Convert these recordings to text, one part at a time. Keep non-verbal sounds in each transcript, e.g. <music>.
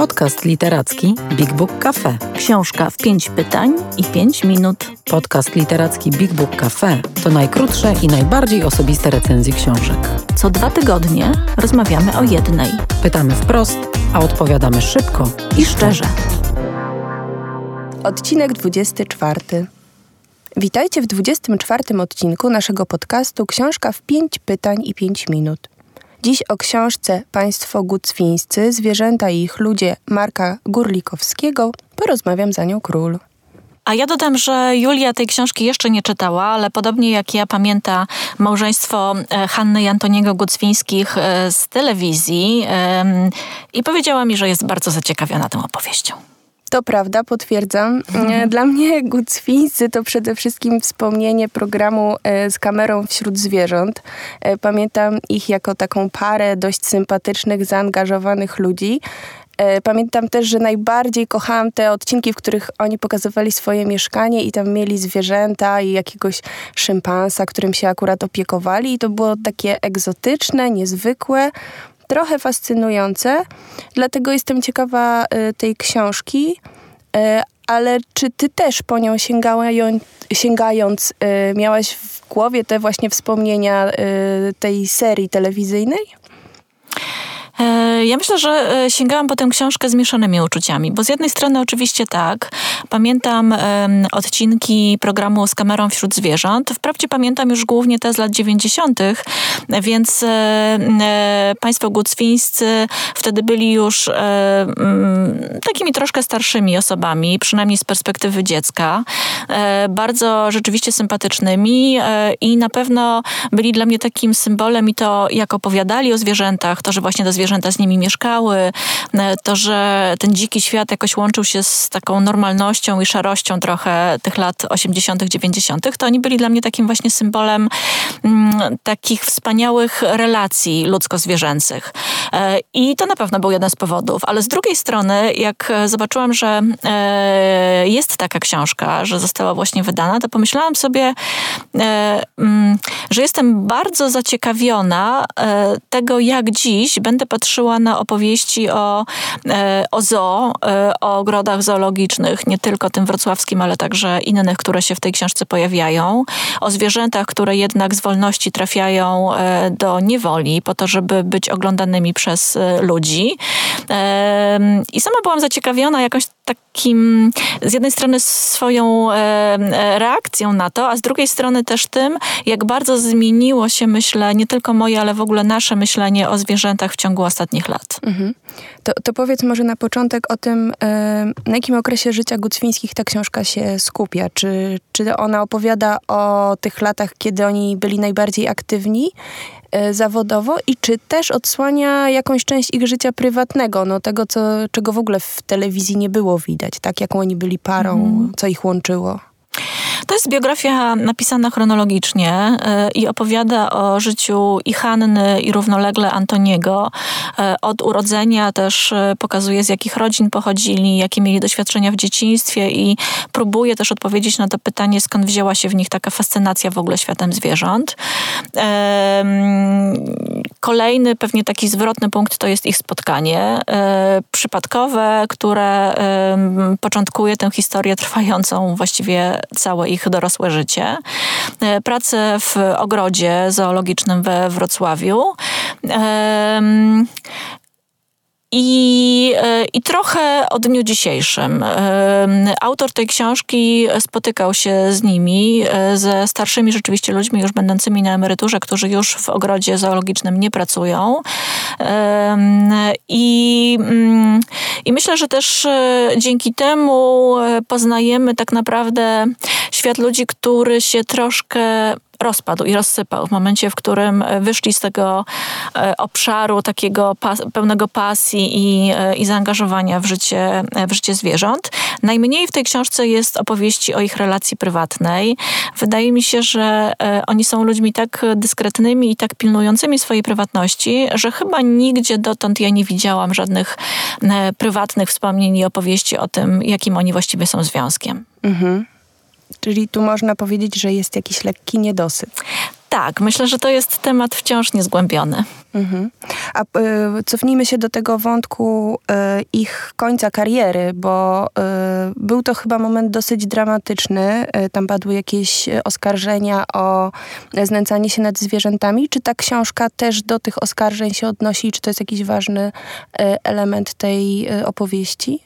Podcast literacki Big Book Cafe. Książka w pięć pytań i pięć minut. Podcast literacki Big Book Cafe to najkrótsze i najbardziej osobiste recenzje książek. Co dwa tygodnie rozmawiamy o jednej. Pytamy wprost, a odpowiadamy szybko I szczerze. Odcinek 24. Witajcie w 24 odcinku naszego podcastu Książka w 5 pytań i 5 minut. Dziś o książce Państwo Gucwińscy, Zwierzęta i ich ludzie Marka Gurlikowskiego porozmawiam za nią król. A ja dodam, że Julia tej książki jeszcze nie czytała, ale podobnie jak ja pamięta małżeństwo e, Hanny i Antoniego Gucwińskich e, z telewizji i powiedziała mi, że jest bardzo zaciekawiona tą opowieścią. To prawda, potwierdzam. Mhm. Dla mnie Gucwińscy to przede wszystkim wspomnienie programu e, z kamerą wśród zwierząt. E, pamiętam ich jako taką parę dość sympatycznych, zaangażowanych ludzi. E, pamiętam też, że najbardziej kochałam te odcinki, w których oni pokazywali swoje mieszkanie i tam mieli zwierzęta i jakiegoś szympansa, którym się akurat opiekowali. I to było takie egzotyczne, niezwykłe trochę fascynujące, dlatego jestem ciekawa y, tej książki. Y, ale czy ty też po nią sięgając, y, miałaś w głowie te właśnie wspomnienia tej serii telewizyjnej? E, ja myślę, że e, sięgałam po tę książkę z mieszanymi uczuciami, bo z jednej strony oczywiście tak, pamiętam odcinki programu z kamerą wśród zwierząt. Wprawdzie pamiętam już głównie te z lat 90., więc e, państwo gucwińscy wtedy byli już takimi troszkę starszymi osobami, przynajmniej z perspektywy dziecka, bardzo rzeczywiście sympatycznymi i na pewno byli dla mnie takim symbolem i to, jak opowiadali o zwierzętach, to, że właśnie zwierzęta zwierzęta z nimi mieszkały, e, to, że ten dziki świat jakoś łączył się z taką normalnością i szarością trochę tych lat 80., 90., to oni byli dla mnie takim właśnie symbolem mm, takich wspaniałych relacji ludzko-zwierzęcych. E, I to na pewno był jeden z powodów. Ale z drugiej strony, jak zobaczyłam, że e, jest taka książka, że została właśnie wydana, to pomyślałam sobie, mm, że jestem bardzo zaciekawiona tego, jak dziś będę patrzyła na opowieści o, e, o zoo, e, o ogrodach zoologicznych, nie tylko tym wrocławskim, ale także innych, które się w tej książce pojawiają, o zwierzętach, które jednak z wolności trafiają e, do niewoli po to, żeby być oglądanymi przez ludzi. I sama byłam zaciekawiona jakąś takim, z jednej strony swoją reakcją na to, a z drugiej strony też tym, jak bardzo zmieniło się, myślę, nie tylko moje, ale w ogóle nasze myślenie o zwierzętach w ciągu ostatnich lat. Mhm. To, to powiedz może na początek o tym, na jakim okresie życia Gucwińskich ta książka się skupia. Czy, czy ona opowiada o tych latach, kiedy oni byli najbardziej aktywni e, zawodowo i czy też odsłania jakąś część ich życia prywatnego, no tego, co, czego w ogóle w telewizji nie było widać, tak jaką oni byli parą, mhm. co ich łączyło? To jest biografia napisana chronologicznie e, i opowiada o życiu i Hanny, i równolegle Antoniego. E, od urodzenia też e, pokazuje, z jakich rodzin pochodzili, jakie mieli doświadczenia w dzieciństwie i próbuje też odpowiedzieć na to pytanie, skąd wzięła się w nich taka fascynacja w ogóle światem zwierząt. Kolejny, pewnie taki zwrotny punkt to jest ich spotkanie przypadkowe, które początkuje tę historię trwającą właściwie całe ich dorosłe życie. E, pracę w ogrodzie zoologicznym we Wrocławiu. I, I trochę o dniu dzisiejszym. Autor tej książki spotykał się z nimi, e, ze starszymi rzeczywiście ludźmi, już będącymi na emeryturze, którzy już w ogrodzie zoologicznym nie pracują. I, mm, i myślę, że też e, dzięki temu poznajemy tak naprawdę świat ludzi, który się troszkę rozpadł i rozsypał w momencie, w którym e, wyszli z tego e, obszaru takiego pas pełnego pasji i, e, i zaangażowania w życie, w życie zwierząt. Najmniej w tej książce jest opowieści o ich relacji prywatnej. Wydaje mi się, że oni są ludźmi tak dyskretnymi i tak pilnującymi swojej prywatności, że chyba nigdzie dotąd ja nie widziałam żadnych prywatnych wspomnień i opowieści o tym, jakim oni właściwie są związkiem. Mhm. Czyli tu można powiedzieć, że jest jakiś lekki niedosyt. Tak, myślę, że to jest temat wciąż niezgłębiony. Mhm. A y, cofnijmy się do tego wątku y, ich końca kariery, bo y, był to chyba moment dosyć dramatyczny. Tam padły jakieś oskarżenia o znęcanie się nad zwierzętami. Czy ta książka też do tych oskarżeń się odnosi? Czy to jest jakiś ważny element tej opowieści?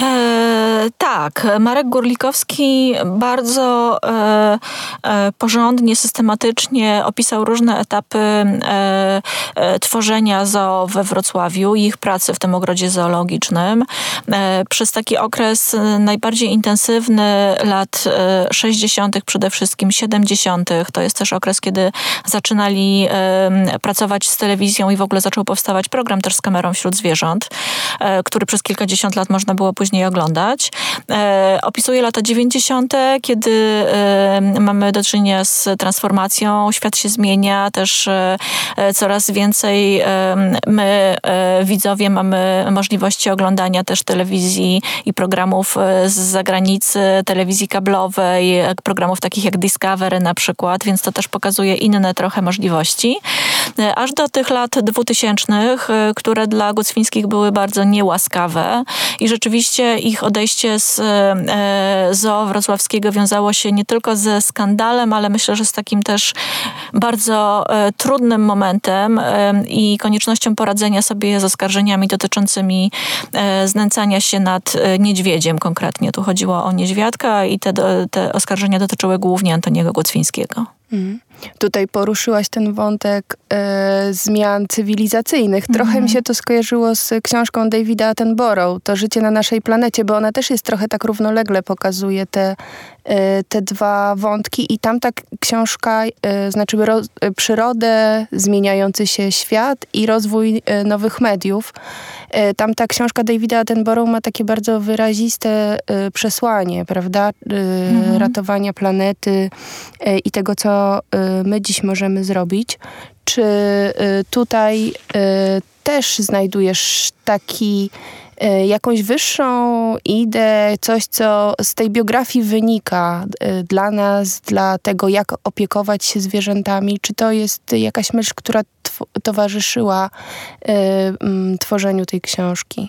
E, tak, Marek Górlikowski bardzo e, e, porządnie, systematycznie opisał różne etapy e, e, tworzenia zoo we Wrocławiu i ich pracy w tym ogrodzie zoologicznym. E, przez taki okres najbardziej intensywny lat 60., przede wszystkim 70., to jest też okres, kiedy zaczynali pracować z telewizją i w ogóle zaczął powstawać program też z kamerą wśród zwierząt, który przez kilkadziesiąt lat można było później później oglądać. E, opisuje lata 90., kiedy e, mamy do czynienia z transformacją, świat się zmienia, też e, coraz więcej my, widzowie, mamy możliwości oglądania też telewizji i programów z zagranicy, telewizji kablowej, programów takich jak Discovery na przykład, więc to też pokazuje inne trochę możliwości. Aż do tych lat dwutysięcznych, które dla Gucwińskich były bardzo niełaskawe i rzeczywiście ich odejście z e, zoo wrocławskiego wiązało się nie tylko ze skandalem, ale myślę, że z takim też bardzo trudnym momentem i koniecznością poradzenia sobie z oskarżeniami dotyczącymi znęcania się nad niedźwiedziem konkretnie. Tu chodziło o niedźwiadka i te, te oskarżenia dotyczyły głównie Antoniego Głocwińskiego. Mhm. Tutaj poruszyłaś ten wątek e, zmian cywilizacyjnych. Trochę mm -hmm. mi się to skojarzyło z książką Davida Attenborough, To życie na naszej planecie, bo ona też jest trochę tak równolegle pokazuje te, te dwa wątki i tam ta książka, e, znaczy ro, przyrodę, zmieniający się świat i rozwój nowych mediów. Tam ta książka Davida Attenborough ma takie bardzo wyraziste przesłanie, prawda? -hmm. Ratowania planety i tego, co my dziś możemy zrobić. Czy y, tutaj y, też znajdujesz taki y, jakąś wyższą ideę, coś, co z tej biografii wynika dla nas, dla tego, jak opiekować się zwierzętami? Czy to jest jakaś myśl, która towarzyszyła tworzeniu tej książki?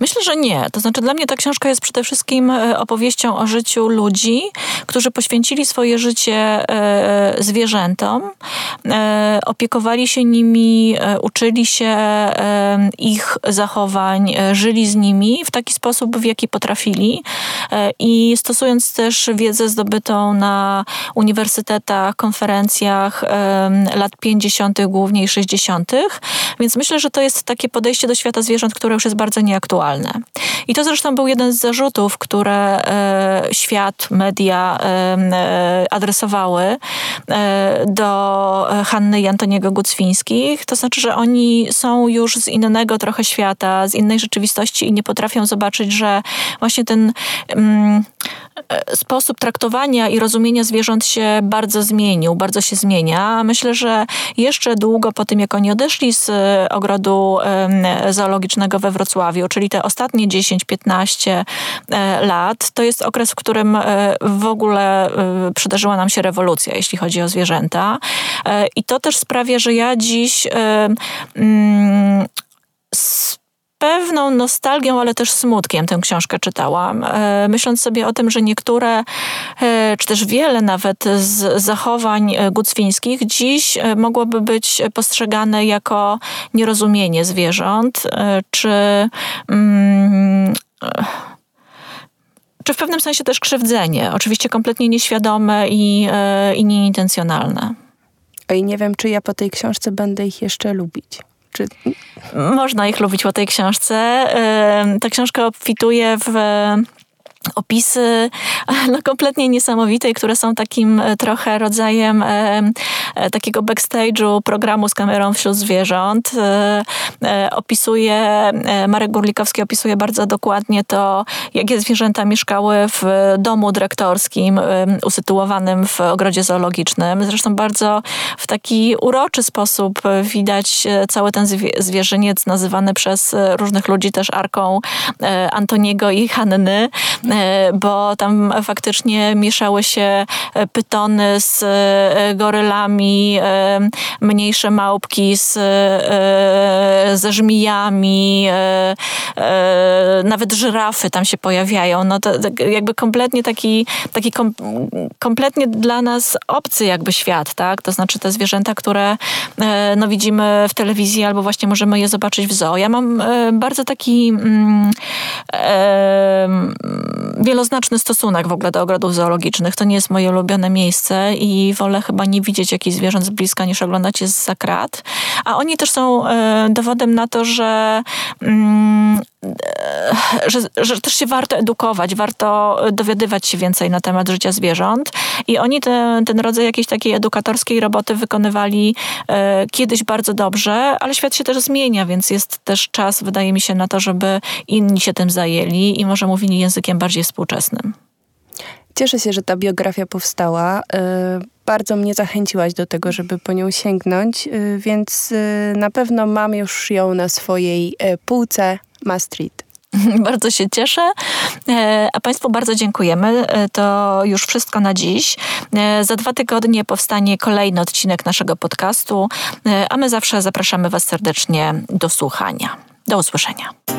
Myślę, że nie. To znaczy, dla mnie ta książka jest przede wszystkim e, opowieścią o życiu ludzi, którzy poświęcili swoje życie e, zwierzętom, e, opiekowali się nimi, uczyli się ich zachowań, żyli z nimi w taki sposób, w jaki potrafili i stosując też wiedzę zdobytą na uniwersytetach, konferencjach lat 50., głównie i 60., więc myślę, że to jest takie podejście do świata zwierząt, które już jest bardzo aktualne. I to zresztą był jeden z zarzutów, które e, świat, media e, adresowały e, do Hanny i Antoniego Gucwińskich. To znaczy, że oni są już z innego trochę świata, z innej rzeczywistości i nie potrafią zobaczyć, że właśnie ten mm, sposób traktowania i rozumienia zwierząt się bardzo zmienił, bardzo się zmienia. Myślę, że jeszcze długo po tym, jak oni odeszli z ogrodu zoologicznego we Wrocławiu, czyli te ostatnie 10-15 e, lat, to jest okres, w którym e, w ogóle e, przydarzyła nam się rewolucja, jeśli chodzi o zwierzęta. I to też sprawia, że ja dziś mm, pewną nostalgią, ale też smutkiem tę książkę czytałam. E, myśląc sobie o tym, że niektóre, e, czy też wiele nawet z zachowań e, gucwińskich dziś mogłoby być postrzegane jako nierozumienie zwierząt, czy. Mm, czy w pewnym sensie też krzywdzenie, oczywiście kompletnie nieświadome i, i nieintencjonalne. I nie wiem, czy ja po tej książce będę ich jeszcze lubić. Czy... Można ich lubić po tej książce. Ta książka obfituje w opisy <laughs> no, kompletnie niesamowite, które są takim e, trochę rodzajem e, e, takiego backstage'u programu z kamerą wśród zwierząt. E, e opisuje, e, Marek Górlikowski opisuje bardzo dokładnie to, jakie zwierzęta mieszkały w domu dyrektorskim usytuowanym w ogrodzie zoologicznym. Zresztą bardzo w taki uroczy sposób widać cały ten zwierzyniec nazywany przez różnych ludzi też arką Antoniego i Hanny bo tam faktycznie mieszały się pytony z gorylami, mniejsze małpki z, ze żmijami, nawet żyrafy tam się pojawiają. No to jakby kompletnie taki, taki kom, kompletnie dla nas obcy jakby świat, tak? To znaczy te zwierzęta, które no, widzimy w telewizji albo właśnie możemy je zobaczyć w zoo. Ja mam bardzo taki mm, e, wieloznaczny stosunek w ogóle do ogrodów zoologicznych. To nie jest moje ulubione miejsce i wolę chyba nie widzieć jakichś zwierząt z bliska niż oglądać je z zakrat. A oni też są e, dowodem na to, że mm, że, że też się warto edukować, warto dowiadywać się więcej na temat życia zwierząt. I oni ten, ten rodzaj jakiejś takiej edukatorskiej roboty wykonywali e, kiedyś bardzo dobrze, ale świat się też zmienia, więc jest też czas, wydaje mi się, na to, żeby inni się tym zajęli i może mówili językiem bardziej współczesnym. Cieszę się, że ta biografia powstała. E, bardzo mnie zachęciłaś do tego, żeby po nią sięgnąć, e, więc e, na pewno mam już ją na swojej półce Maastricht. <laughs> Bardzo się cieszę, e, a Państwu bardzo dziękujemy. E, to już wszystko na dziś. E, za dwa tygodnie powstanie kolejny odcinek naszego podcastu, a my zawsze zapraszamy Was serdecznie do słuchania. Do usłyszenia.